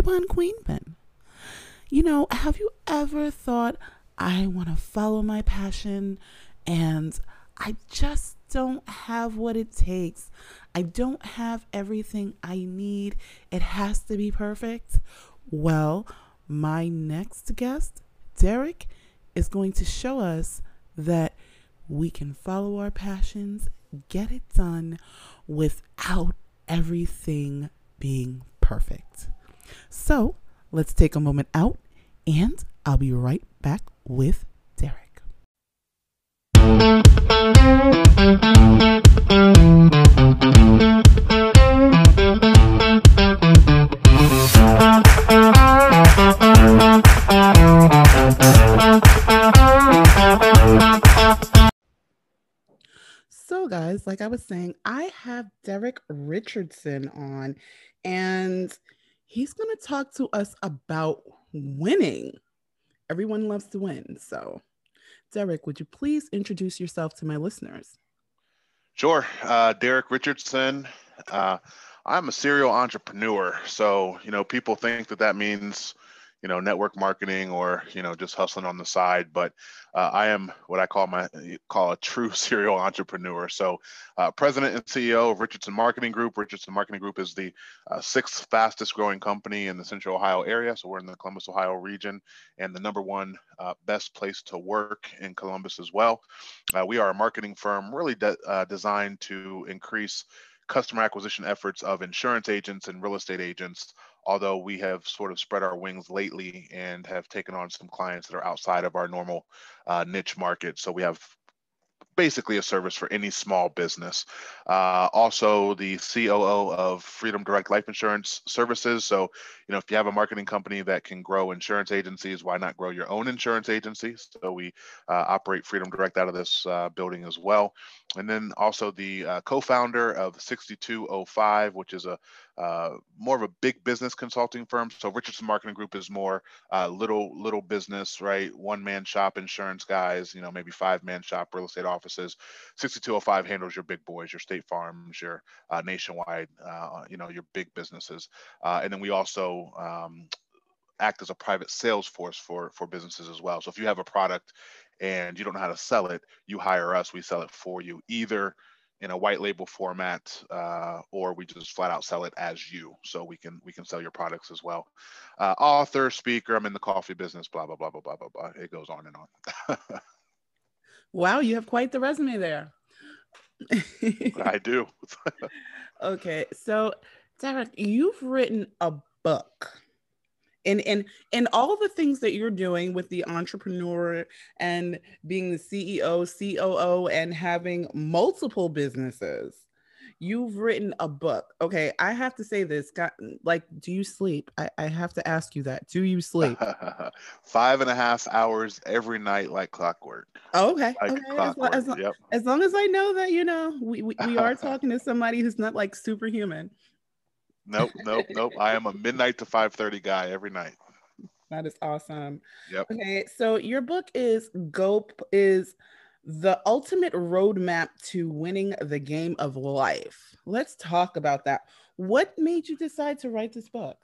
Ben. You know, have you ever thought, I want to follow my passion and I just don't have what it takes? I don't have everything I need. It has to be perfect. Well, my next guest, Deryck, is going to show us that we can follow our passions, get it done without everything being perfect. So let's take a moment out, and I'll be right back with Deryck. So, guys, like I was saying, I have Deryck Richardson on, and he's going to talk to us about winning. Everyone loves to win. So, Deryck, would you please introduce yourself to my listeners? Sure. Uh, Deryck Richardson. Uh, I'm a serial entrepreneur. So, you know, people think that that means you know network marketing or you know just hustling on the side but uh, i am what i call my call a true serial entrepreneur. So uh, president and ceo of richardson marketing group. Richardson marketing group is the uh, sixth fastest growing company in the central ohio area. So we're in the columbus ohio region and the number one uh, best place to work in columbus as well. Uh, we are a marketing firm really de- uh, designed to increase customer acquisition efforts of insurance agents and real estate agents although we have sort of spread our wings lately and have taken on some clients that are outside of our normal uh, niche market. So we have basically a service for any small business. Uh, also, the COO of Freedom Direct Life Insurance Services. So, you know, if you have a marketing company that can grow insurance agencies, why not grow your own insurance agency? So, we uh, operate Freedom Direct out of this uh, building as well. And then also the uh, co founder of 6205, which is a uh, more of a big business consulting firm. So Richardson Marketing Group is more uh, little little business, right? One man shop insurance guys, you know, maybe five man shop real estate offices. 6205 handles your big boys, your State Farms, your uh, nationwide, uh, you know, your big businesses. Uh, and then we also um, act as a private sales force for for businesses as well. So if you have a product and you don't know how to sell it, you hire us, we sell it for you. Either in a white label format, uh, or we just flat out sell it as you. So we can we can sell your products as well. Uh, author, speaker. I'm in the coffee business. Blah blah blah blah blah blah blah. It goes on and on. wow, you have quite the resume there. I do. okay, so Deryck, you've written a book and and and all the things that you're doing with the entrepreneur and being the CEO, COO and having multiple businesses. You've written a book. Okay, I have to say this. Got, like, do you sleep? I, I have to ask you that. Do you sleep? Five and a half hours every night, like clockwork. Okay. Like okay. clockwork. As, as, yep. as long as I know that, you know, we, we, we are talking to somebody who's not like superhuman. Nope, nope, nope. I am a midnight to 5:30 guy every night. That is awesome. Yep. Okay, so your book is Go is the ultimate roadmap to winning the game of life. Let's talk about that. What made you decide to write this book?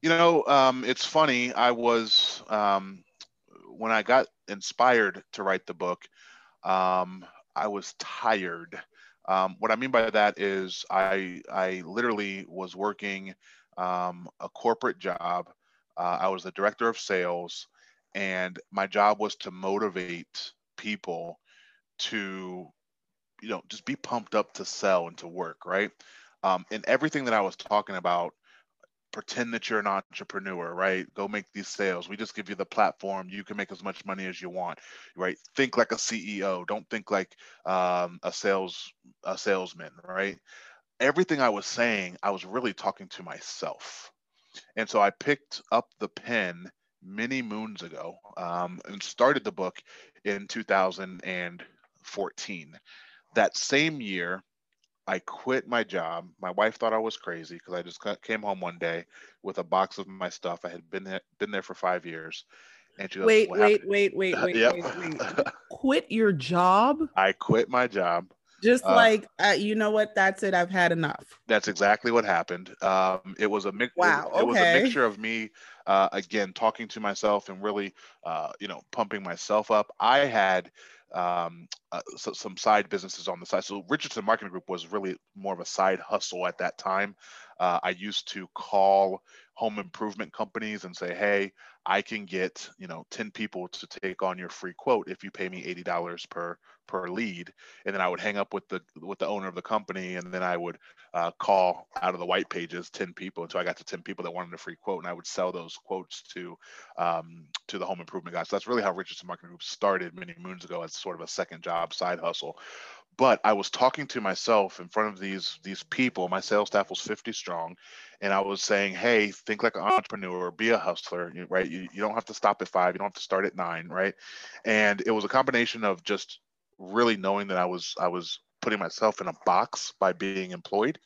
You know, um, it's funny. I was um, when I got inspired to write the book. Um, I was tired um, what I mean by that is I I literally was working um, a corporate job. Uh, I was the director of sales, and my job was to motivate people to, you know, just be pumped up to sell and to work, right? Um, and everything that I was talking about pretend that you're an entrepreneur, right? Go make these sales. We just give you the platform. You can make as much money as you want, right? Think like a CEO. Don't think like um, a sales a salesman, right? Everything I was saying, I was really talking to myself, and so I picked up the pen many moons ago um, and started the book in 2014. That same year, I quit my job. My wife thought I was crazy because I just came home one day with a box of my stuff. I had been there, been there for five years, and she goes, "Wait, wait, wait, wait, wait, yep. wait, wait! Quit your job? I quit my job. Just uh, like uh, you know what? That's it. I've had enough. That's exactly what happened. Um, it was a mix. Wow. It, it was a mixture of me, uh, again, talking to myself and really, uh, you know, pumping myself up. I had um, uh, so, some side businesses on the side. So Richardson Marketing Group was really more of a side hustle at that time. Uh, I used to call home improvement companies and say, "Hey, I can get you know 10 people to take on your free quote if you pay me $80 per per lead." And then I would hang up with the with the owner of the company, and then I would uh, call out of the white pages 10 people until I got to 10 people that wanted a free quote, and I would sell those quotes to um, to the home improvement guys. So that's really how Richardson Marketing Group started many moons ago as sort of a second job side hustle but I was talking to myself in front of these these people. My sales staff was 50 strong, and I was saying, "Hey, think like an entrepreneur, be a hustler, right? You, you don't have to stop at five, you don't have to start at nine, right?" And it was a combination of just really knowing that I was I was putting myself in a box by being employed,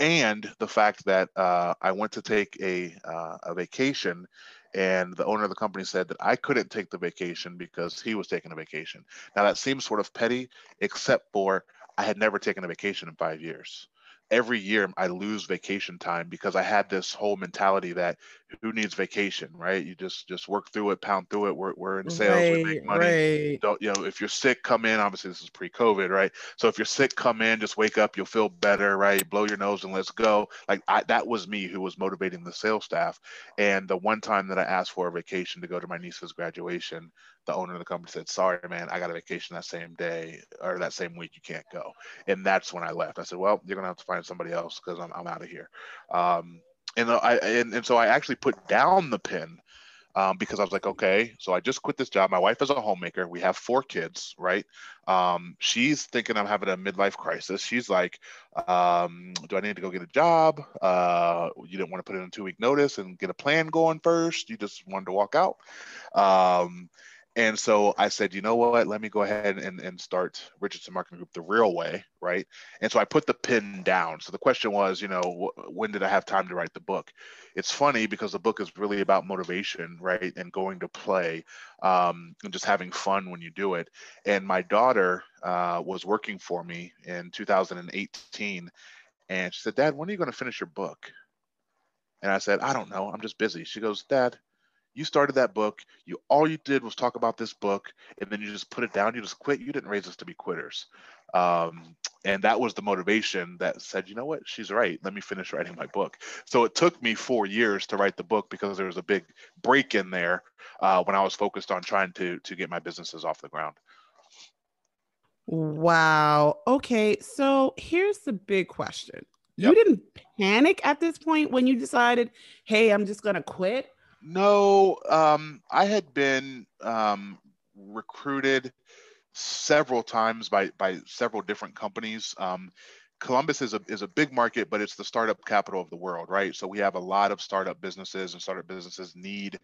and the fact that uh, I went to take a uh, a vacation and the owner of the company said that I couldn't take the vacation because he was taking a vacation. Now that seems sort of petty, except for I had never taken a vacation in five years every year I lose vacation time because I had this whole mentality that who needs vacation, right? You just just work through it, pound through it. We're, we're in sales, right, we make money. Right. Don't you know? If you're sick, come in. Obviously, this is pre-COVID, right? So if you're sick, come in. Just wake up. You'll feel better, right? Blow your nose and let's go. Like I, that was me who was motivating the sales staff. And the one time that I asked for a vacation to go to my niece's graduation, the owner of the company said, "Sorry, man, I got a vacation that same day or that same week. You can't go." And that's when I left. I said, "Well, you're gonna have to find somebody else because I'm, I'm out of here." Um, and I and, and so I actually put down the pen um, because I was like, okay, so I just quit this job. My wife is a homemaker. We have four kids, right? Um, she's thinking I'm having a midlife crisis. She's like, um, do I need to go get a job? Uh, you didn't want to put in a two week notice and get a plan going first. You just wanted to walk out. And so I said, you know what? Let me go ahead and, and start Richardson Marketing Group the real way, right? And so I put the pin down. So the question was, you know, when did I have time to write the book? It's funny because the book is really about motivation, right? And going to play um, and just having fun when you do it. And my daughter uh, was working for me in 2018. And she said, Dad, when are you going to finish your book? And I said, I don't know. I'm just busy. She goes, Dad, you started that book you all you did was talk about this book and then you just put it down you just quit. You didn't raise us to be quitters. Um, and that was the motivation that said you know what? She's right. Let me finish writing my book. So it took me four years to write the book because there was a big break in there uh, when i was focused on trying to to get my businesses off the ground. Wow. Okay so here's the big question. You didn't panic at this point when you decided hey i'm just going to quit no, um, I had been um, recruited several times by by several different companies. Um, Columbus is a is a big market, but it's the startup capital of the world, right? So we have a lot of startup businesses, and startup businesses need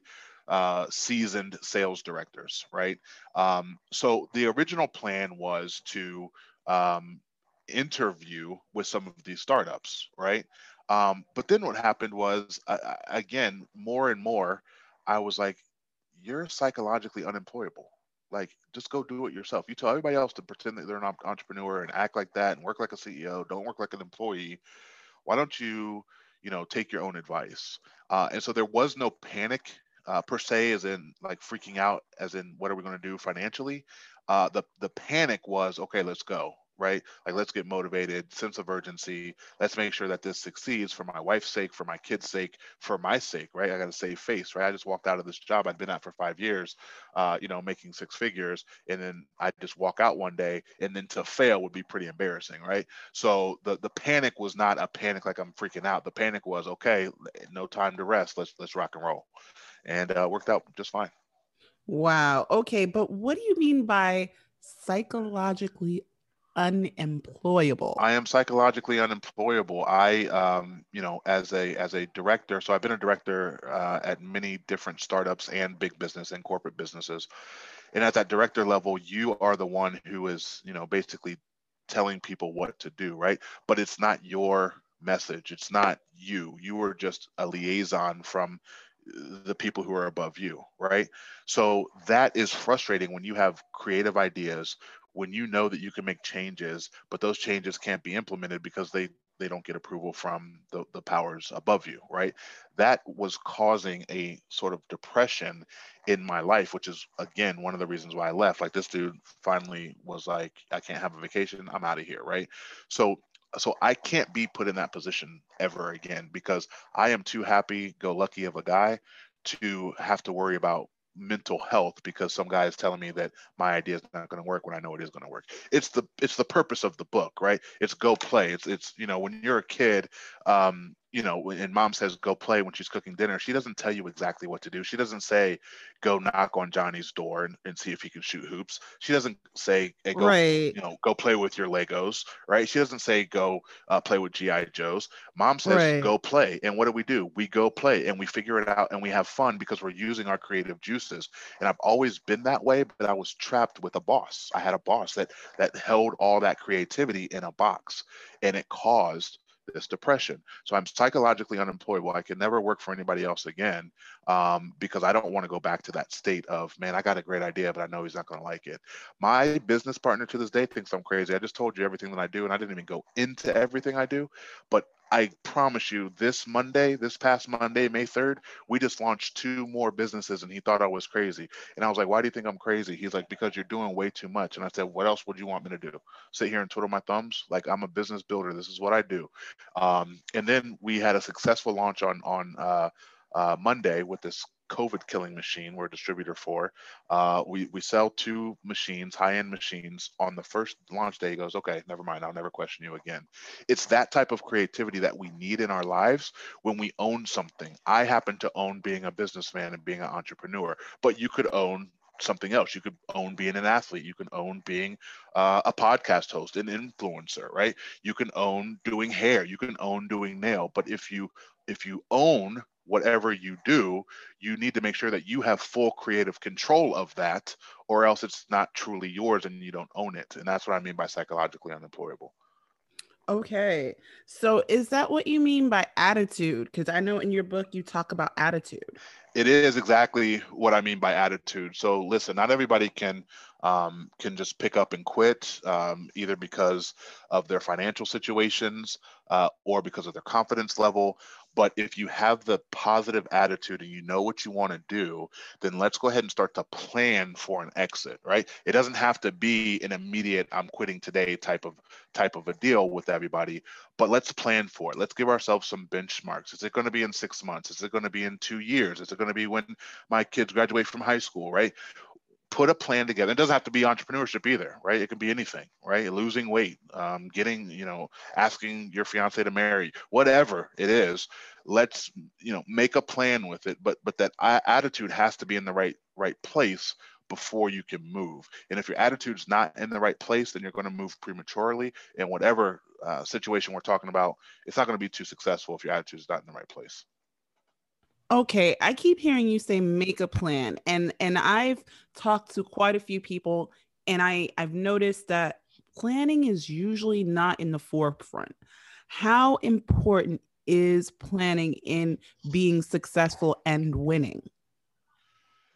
uh, seasoned sales directors, right? Um, so the original plan was to um, interview with some of these startups, right? Um, but then what happened was, again, more and more, I was like, you're psychologically unemployable. Like, just go do it yourself. You tell everybody else to pretend that they're an entrepreneur and act like that and work like a CEO. Don't work like an employee. Why don't you, you know, take your own advice? Uh, and so there was no panic uh, per se, as in like freaking out, as in what are we going to do financially. Uh, the the panic was okay, let's go right? Like, let's get motivated, sense of urgency. Let's make sure that this succeeds for my wife's sake, for my kids' sake, for my sake, right? I got to save face, right? I just walked out of this job I'd been at for five years, uh, you know, making six figures, and then I just walk out one day, and then to fail would be pretty embarrassing, right? So the the panic was not a panic like I'm freaking out. The panic was okay, no time to rest. Let's let's rock and roll, and uh, worked out just fine. Wow. Okay, but what do you mean by psychologically unemployable? I am psychologically unemployable. I, um, you know, as a as a director, so I've been a director uh, at many different startups and big business and corporate businesses, and at that director level, you are the one who is, you know, basically telling people what to do, right? But it's not your message. It's not you. You are just a liaison from the people who are above you, right? So that is frustrating when you have creative ideas, when you know that you can make changes, but those changes can't be implemented because they they don't get approval from the, the powers above you, right? That was causing a sort of depression in my life, which is again one of the reasons why I left. Like this dude finally was like, I can't have a vacation, I'm out of here, right? So so I can't be put in that position ever again because I am too happy go lucky of a guy to have to worry about mental health because some guy is telling me that my idea is not going to work when I know it is going to work. It's the it's the purpose of the book, right? It's go play. It's it's you know when you're a kid, um, you know, and mom says go play when she's cooking dinner, she doesn't tell you exactly what to do. She doesn't say go knock on Johnny's door and, and see if he can shoot hoops. She doesn't say hey, go, right. you know, go play with your Legos, right? She doesn't say go uh, play with GI Joes. Mom says right. go play, and what do we do? We go play and we figure it out and we have fun because we're using our creative juices. And I've always been that way, but I was trapped with a boss. I had a boss that that held all that creativity in a box, and it caused this depression. So I'm psychologically unemployable. I can never work for anybody else again um, because I don't want to go back to that state of, man, I got a great idea, but I know he's not going to like it. My business partner to this day thinks I'm crazy. I just told you everything that I do, and I didn't even go into everything I do, but I promise you, this Monday, this past Monday, May 3rd, we just launched two more businesses and he thought I was crazy. And I was like, why do you think I'm crazy? He's like, because you're doing way too much. And I said, what else would you want me to do? Sit here and twiddle my thumbs? Like, I'm a business builder. This is what I do. Um, and then we had a successful launch on, on, uh, uh, Monday with this COVID killing machine we're a distributor for. Uh, we, we sell two machines, high end machines. On the first launch day, he goes, okay, never mind. I'll never question you again. It's that type of creativity that we need in our lives when we own something. I happen to own being a businessman and being an entrepreneur, but you could own something else. You could own being an athlete. You can own being uh, a podcast host, an influencer, right? You can own doing hair. You can own doing nail. But if you if you own whatever you do, you need to make sure that you have full creative control of that, or else it's not truly yours and you don't own it. And that's what I mean by psychologically unemployable. Okay. So is that what you mean by attitude? Because I know in your book you talk about attitude. It is exactly what I mean by attitude. So listen, not everybody can um, can just pick up and quit um, either because of their financial situations uh, or because of their confidence level. But if you have the positive attitude and you know what you want to do, then let's go ahead and start to plan for an exit, right? It doesn't have to be an immediate I'm quitting today type of type of a deal with everybody, but let's plan for it. Let's give ourselves some benchmarks. Is it going to be in 6 months? Is it going to be in 2 years? Is it going to be when my kids graduate from high school, right? Put a plan together. It doesn't have to be entrepreneurship either, right? It can be anything, right? Losing weight, um, getting, you know, asking your fiance to marry, whatever it is. Let's, you know, make a plan with it. But but that attitude has to be in the right right place before you can move. And if your attitude's not in the right place, then you're going to move prematurely. And whatever uh, situation we're talking about, it's not going to be too successful if your attitude is not in the right place. Okay, I keep hearing you say make a plan and and I've talked to quite a few people and I I've noticed that planning is usually not in the forefront. How important is planning in being successful and winning?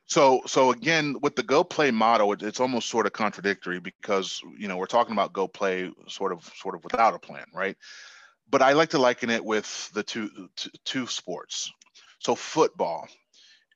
So, so again, with the go play model, it, it's almost sort of contradictory because you know we're talking about go play sort of sort of without a plan, right? But I like to liken it with the two two sports. So football,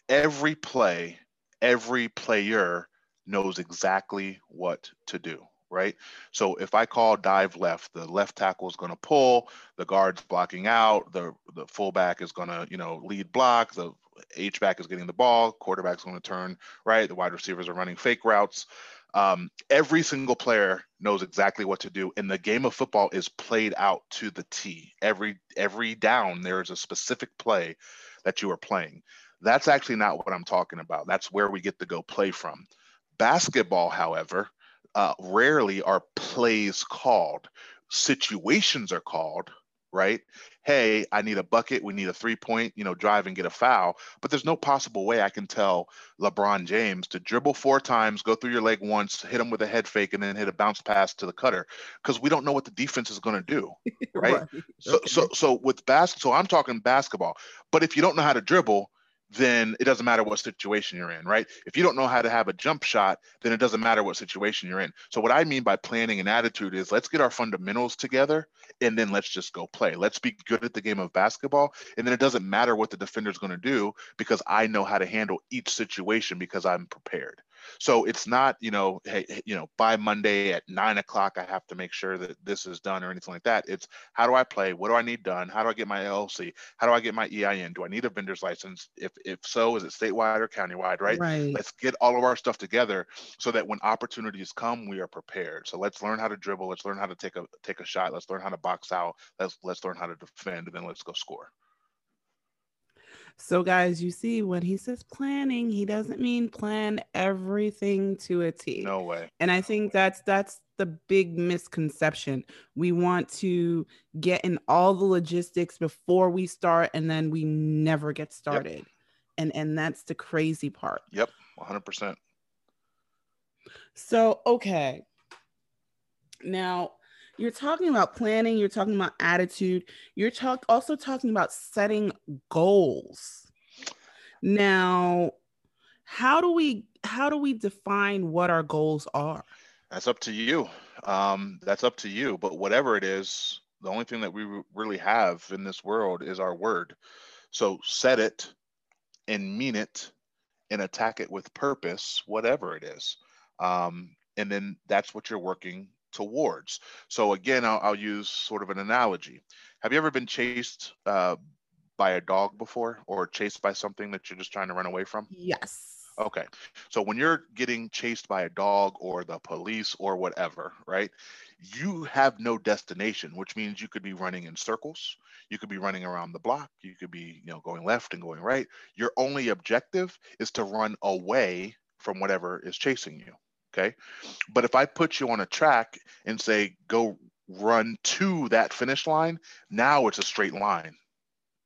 every play, every player knows exactly what to do, right? So if I call dive left, the left tackle is going to pull, the guard's blocking out, the the fullback is going to, you know, lead block, the H back is getting the ball, quarterback's going to turn right, the wide receivers are running fake routes. Um, every single player knows exactly what to do, and the game of football is played out to the T. Every every down, there is a specific play that you are playing. That's actually not what I'm talking about. That's where we get to go play from. Basketball, however, uh, rarely are plays called. Situations are called, right? Hey, I need a bucket. We need a three point, you know, drive and get a foul. But there's no possible way I can tell LeBron James to dribble four times, go through your leg once, hit him with a head fake, and then hit a bounce pass to the cutter because we don't know what the defense is going to do, right? right. So, okay. so, so with basketball, so I'm talking basketball. But if you don't know how to dribble, then it doesn't matter what situation you're in, right? If you don't know how to have a jump shot, then it doesn't matter what situation you're in. So, what I mean by planning and attitude is let's get our fundamentals together and then let's just go play. Let's be good at the game of basketball. And then it doesn't matter what the defender's going to do because I know how to handle each situation because I'm prepared. So it's not, you know, hey, you know, by Monday at nine o'clock, I have to make sure that this is done or anything like that. It's how do I play? What do I need done? How do I get my LLC? How do I get my EIN? Do I need a vendor's license? If if so, is it statewide or countywide? Right. Right. Let's get all of our stuff together so that when opportunities come, we are prepared. So let's learn how to dribble. Let's learn how to take a take a shot. Let's learn how to box out. Let's let's learn how to defend, and then let's go score. So, guys, you see, when he says planning, he doesn't mean plan everything to a T. No way. And I think that's that's the big misconception. We want to get in all the logistics before we start, and then we never get started. Yep. And and that's the crazy part. Yep, 100%. So, okay. Now, you're talking about planning, you're talking about attitude, you're talk also talking about setting goals. Now, how do we how do we define what our goals are? That's up to you. Um, that's up to you. But whatever it is, the only thing that we really have in this world is our word. So set it and mean it and attack it with purpose, whatever it is. Um, and then that's what you're working towards. So again, I'll, I'll use sort of an analogy. Have you ever been chased uh, by a dog before, or chased by something that you're just trying to run away from? Yes. Okay. So when you're getting chased by a dog or the police or whatever, right? You have no destination, which means you could be running in circles. You could be running around the block. You could be, you know, going left and going right. Your only objective is to run away from whatever is chasing you. Okay. But if I put you on a track and say, go run to that finish line, now it's a straight line.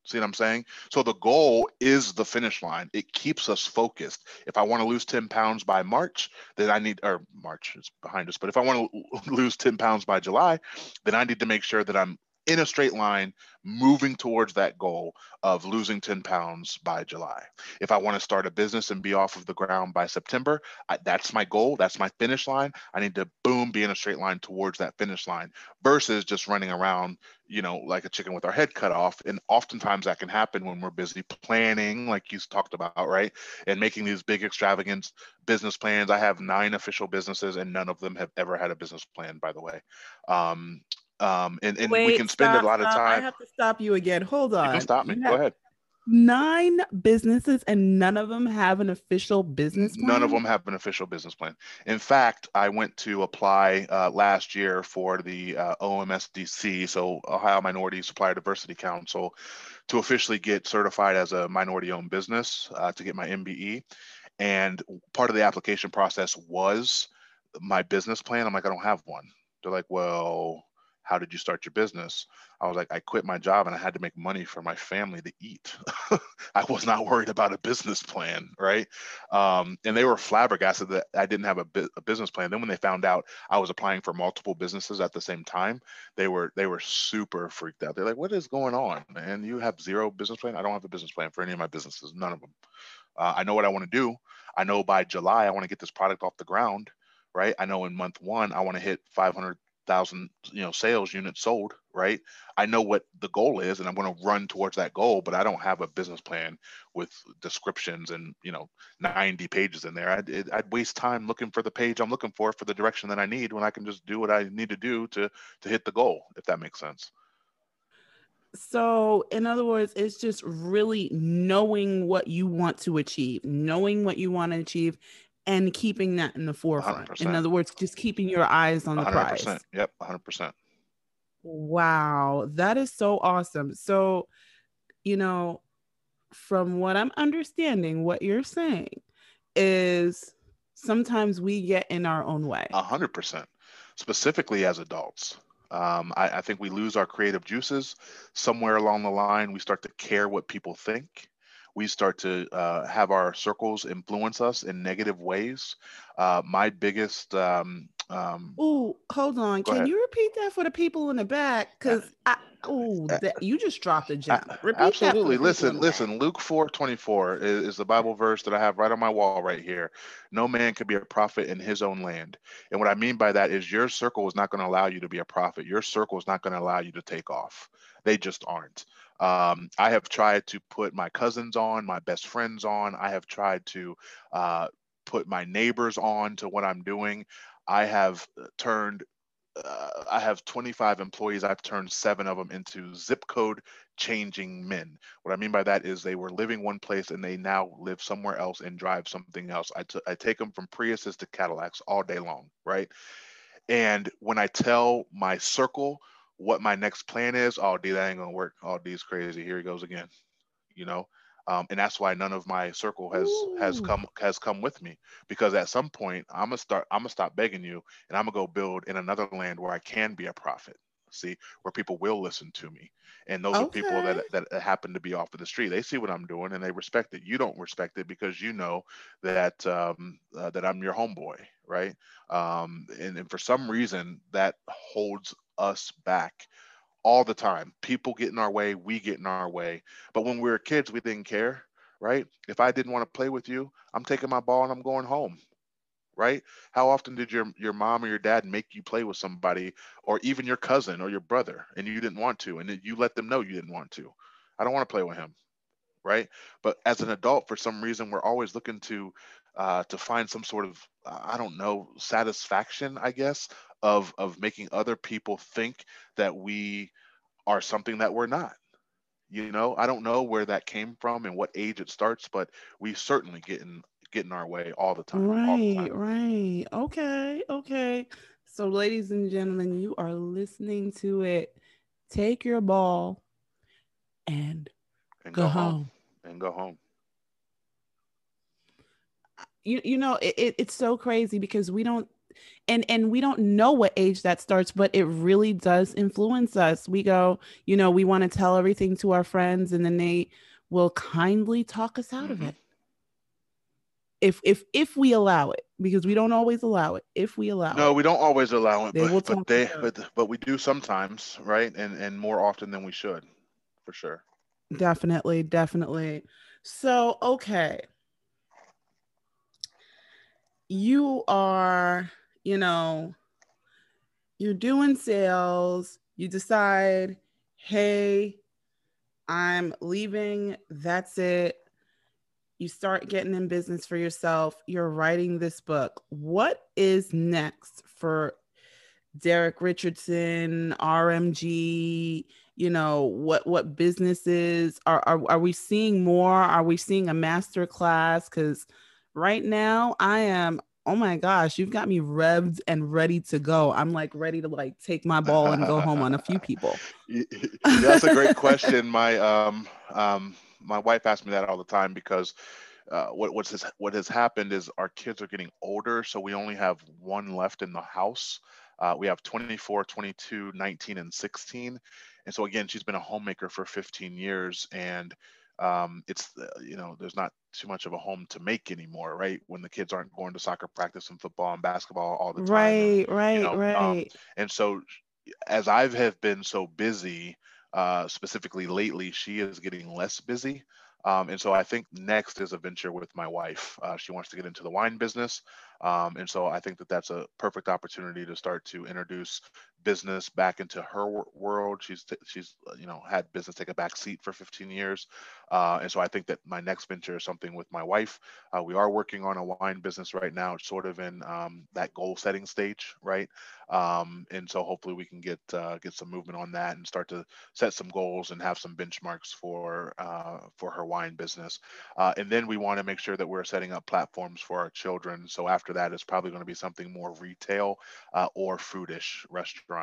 See what I'm saying? So the goal is the finish line. It keeps us focused. If I want to lose 10 pounds by March, then I need, or March is behind us, but if I want to lose 10 pounds by July, then I need to make sure that I'm in a straight line moving towards that goal of losing 10 pounds by July. If I want to start a business and be off of the ground by September, I, that's my goal. That's my finish line. I need to boom, be in a straight line towards that finish line versus just running around, you know, like a chicken with our head cut off. And oftentimes that can happen when we're busy planning, like you talked about, right? And making these big extravagant business plans. I have nine official businesses and none of them have ever had a business plan, by the way. Um, um, and, and Wait, we can spend stop, a lot of time. I have to stop you again. Hold on. You can stop me. You Go ahead. Nine businesses, and none of them have an official business plan. None of them have an official business plan. In fact, I went to apply uh, last year for the uh, OMSDC, so Ohio Minority Supplier Diversity Council, to officially get certified as a minority-owned business uh, to get my MBE. And part of the application process was my business plan. I'm like, I don't have one. They're like, well, how did you start your business? I was like, I quit my job and I had to make money for my family to eat. I was not worried about a business plan, right? Um, and they were flabbergasted that I didn't have a, bu- a, business plan. Then when they found out I was applying for multiple businesses at the same time, they were they were super freaked out. They're like, "What is going on, man? You have zero business plan? I don't have a business plan for any of my businesses, none of them. Uh, I know what I want to do. I know by July I want to get this product off the ground." Right. I know in month one, I want to hit 500 thousand you know sales units sold right? I know what the goal is and i'm going to run towards that goal but i don't have a business plan with descriptions and you know 90 pages in there. I'd, I'd waste time looking for the page i'm looking for for the direction that i need when i can just do what i need to do to to hit the goal if that makes sense. So in other words it's just really knowing what you want to achieve knowing what you want to achieve and keeping that in the forefront. 100%. In other words, just keeping your eyes on the 100%. prize. Yep, 100%. Wow, that is so awesome. So, you know, from what I'm understanding, what you're saying is sometimes we get in our own way. A hundred percent, specifically as adults. Um, I, I, think we lose our creative juices somewhere along the line. We start to care what people think we start to uh, have our circles influence us in negative ways. Uh, my biggest um, Um, Oh, hold on. Can ahead. you repeat that for the people in the back? Because I oh uh, you just dropped a gem. Repeat that for the absolutely. Listen, listen. Luke four twenty four is, is the Bible verse that I have right on my wall right here. No man could be a prophet in his own land. And what I mean by that is your circle is not going to allow you to be a prophet. Your circle is not going to allow you to take off. They just aren't. Um, I have tried to put my cousins on, my best friends on. I have tried to uh, put my neighbors on to what I'm doing. I have uh, turned uh, I have 25 employees. I've turned seven of them into zip code changing men. What I mean by that is they were living one place and they now live somewhere else and drive something else. I t- I take them from Priuses to Cadillacs all day long, right? And when I tell my circle what my next plan is, oh, D, that ain't gonna work. Oh, D's crazy. Here he goes again. You know, um, and that's why none of my circle has has come has come with me because at some point I'm gonna start I'm gonna stop begging you and I'm gonna go build in another land where I can be a prophet. See, where people will listen to me, and those are people that that happen to be off of the street. They see what I'm doing and they respect it. You don't respect it because you know that um, uh, that I'm your homeboy, right? Um, and, and for some reason that holds us back all the time. People get in our way, we get in our way. But when we were kids, we didn't care, right? If I didn't want to play with you, I'm taking my ball and I'm going home, right? How often did your your mom or your dad make you play with somebody or even your cousin or your brother and you didn't want to and you let them know you didn't want to? I don't want to play with him, right? But as an adult, for some reason, we're always looking to uh, to find some sort of I don't know satisfaction, I guess, of of making other people think that we are something that we're not. You know, I don't know where that came from and what age it starts, but we certainly get in get in our way all the time, all the Right, time. right. Okay, okay. So, ladies and gentlemen, you are listening to it. Take your ball and And go, go home. home and go home. You you know it, it, it's so crazy because we don't and and we don't know what age that starts, but it really does influence us. We go, you know, we want to tell everything to our friends, and then they will kindly talk us out of Mhm. it. If if if we allow it, because we don't always allow it. If we allow No, it, we don't always allow it, They but but they but but we do sometimes, right? And and more often than we should, for sure. Definitely, definitely. So, okay. You are, you know, you're doing sales. You decide, hey, I'm leaving. That's it. You start getting in business for yourself. You're writing this book. What is next for Deryck Richardson, RMG? You know what what businesses are are, are we seeing more? Are we seeing a master class? Because right now I am. Oh my gosh, you've got me revved and ready to go. I'm like ready to like take my ball and go home on a few people. That's a great question. My um um my wife asks me that all the time because uh, what what's this, what has happened is our kids are getting older, so we only have one left in the house. Uh, we have 24, 22, 19, and 16. And so again, she's been a homemaker for 15 years, and um, it's uh, you know there's not too much of a home to make anymore, right? When the kids aren't going to soccer practice and football and basketball all the time, Right, right, you know, um, right. and so as I've have been so busy, uh, specifically lately, she is getting less busy. Um, and so I think next is a venture with my wife. Uh, she wants to get into the wine business. Um, and so I think that that's a perfect opportunity to start to introduce business back into her world. She's, she's, uh, you know, had business take a back seat for 15 years. Uh, and so I think that my next venture is something with my wife. Uh, we are working on a wine business right now. Sort of in um, that goal setting stage, right? um, and so hopefully we can get uh, get some movement on that and start to set some goals and have some benchmarks for uh, for her wine business. Uh, and then we want to make sure that we're setting up platforms for our children. So after that, it's probably going to be something more retail or foodish,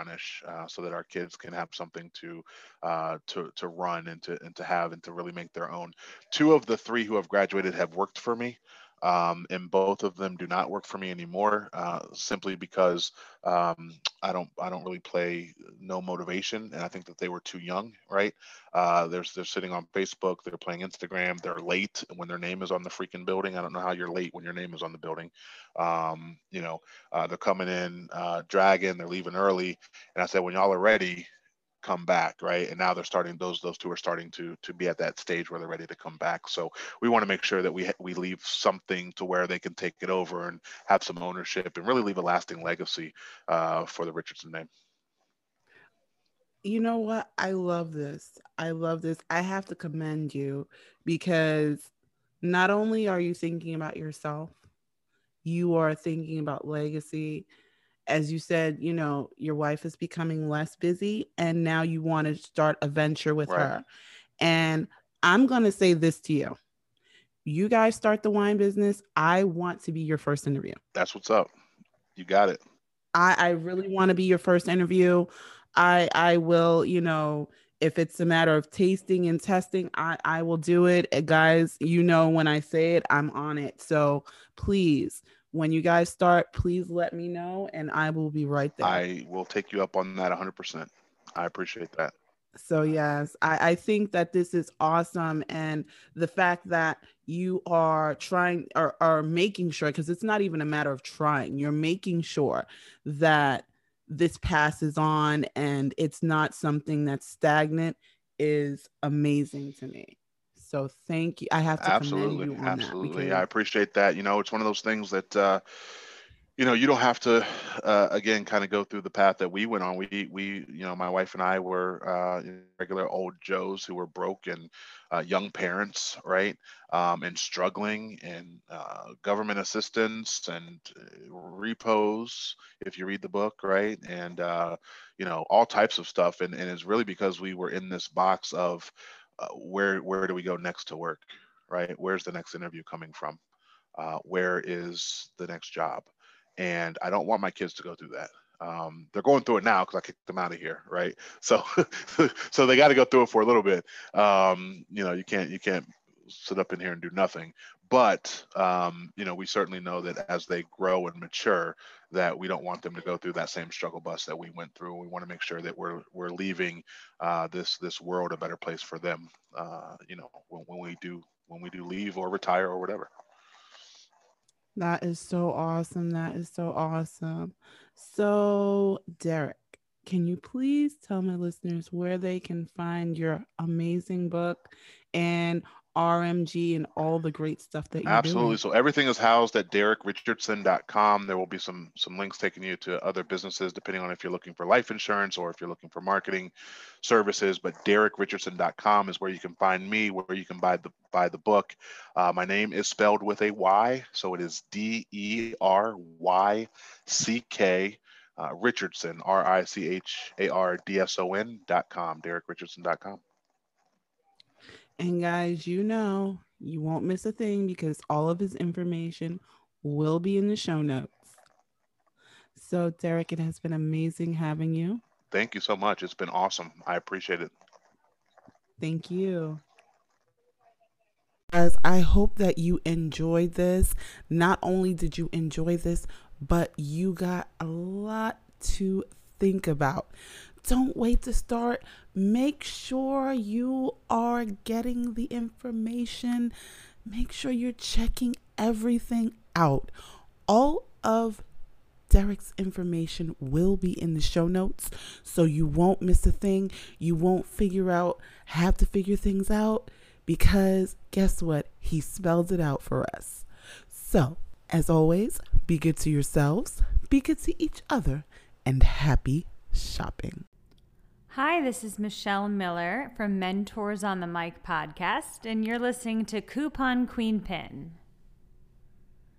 uh, so that our kids can have something to uh, to to run and to and to have and to really make their own. Two of the three who have graduated have worked for me. um, and both of them do not work for me anymore, uh, simply because um, I don't I don't really play no motivation, and I think that they were too young. Right? Uh, they're they're sitting on Facebook, they're playing Instagram, they're late and when their name is on the freaking building. I don't know how you're late when your name is on the building. Um, you know, uh, they're coming in uh, dragging, they're leaving early, and I said when y'all are ready, come back right? And now they're starting those those two are starting to to be at that stage where they're ready to come back. So we want to make sure that we we leave something to where they can take it over and have some ownership and really leave a lasting legacy uh, for the richardson name. You know what? I love this. I love this. I have to commend you because not only are you thinking about yourself you are thinking about legacy as you said, you know, your wife is becoming less busy and now you want to start a venture with right. her. And I'm going to say this to you. You guys start the wine business. I want to be your first interview. That's what's up. You got it. I, I really want to be your first interview. I I will, you know, if it's a matter of tasting and testing, I, I will do it. guys, you know, when I say it, I'm on it. So please when you guys start, please let me know and I will be right there. I will take you up on that 100%. I appreciate that. So, yes, I, I think that this is awesome. And the fact that you are trying or are making sure, because it's not even a matter of trying, you're making sure that this passes on and it's not something that's stagnant is amazing to me. So thank you. I have to absolutely, you on absolutely. Because... I appreciate that. You know, it's one of those things that uh, you know you don't have to uh, again kind of go through the path that we went on. We we you know my wife and I were uh, regular old Joes who were broke and uh, young parents, right, um, and struggling and uh, government assistance and uh, repos. If you read the book, right, and you know all types of stuff, and and it's really because we were in this box of uh, where where do we go next to work right? Where's the next interview coming from? Uh, where is the next job? And i don't want my kids to go through that. Um, they're going through it now because i kicked them out of here right? So so they got to go through it for a little bit. Um, you know you can't you can't sit up in here and do nothing but um, you know we certainly know that as they grow and mature that we don't want them to go through that same struggle bus that we went through. We want to make sure that we're we're leaving uh, this this world a better place for them uh, you know when, when we do when we do leave or retire or whatever. That is so awesome. That is so awesome. So deryck can you please tell my listeners where they can find your amazing book and RMG and all the great stuff that you're Absolutely. Doing. So everything is housed at deryckrichardson.com. There will be some some links taking you to other businesses depending on if you're looking for life insurance or if you're looking for marketing services. But deryckrichardson.com is where you can find me, where you can buy the buy the book. Uh, my name is spelled with a Y, so it is D E R Y C K. Uh, Richardson, R I C H A R D S O N dot com, deryckrichardson.com. And guys, you know, you won't miss a thing because all of his information will be in the show notes. So, Deryck, it has been amazing having you. Thank you so much. It's been awesome. I appreciate it. Thank you. Guys, I hope that you enjoyed this. Not only did you enjoy this, but you got a lot to think about. Don't wait to start. Make sure you are getting the information. Make sure you're checking everything out. All of Deryck's information will be in the show notes so you won't miss a thing. You won't figure out, have to figure things out because guess what? He spells it out for us. So, as always, be good to yourselves, be good to each other, and happy shopping. Hi, this is Michelle Miller from Mentors on the Mic podcast, and you're listening to Coupon Queen Pin.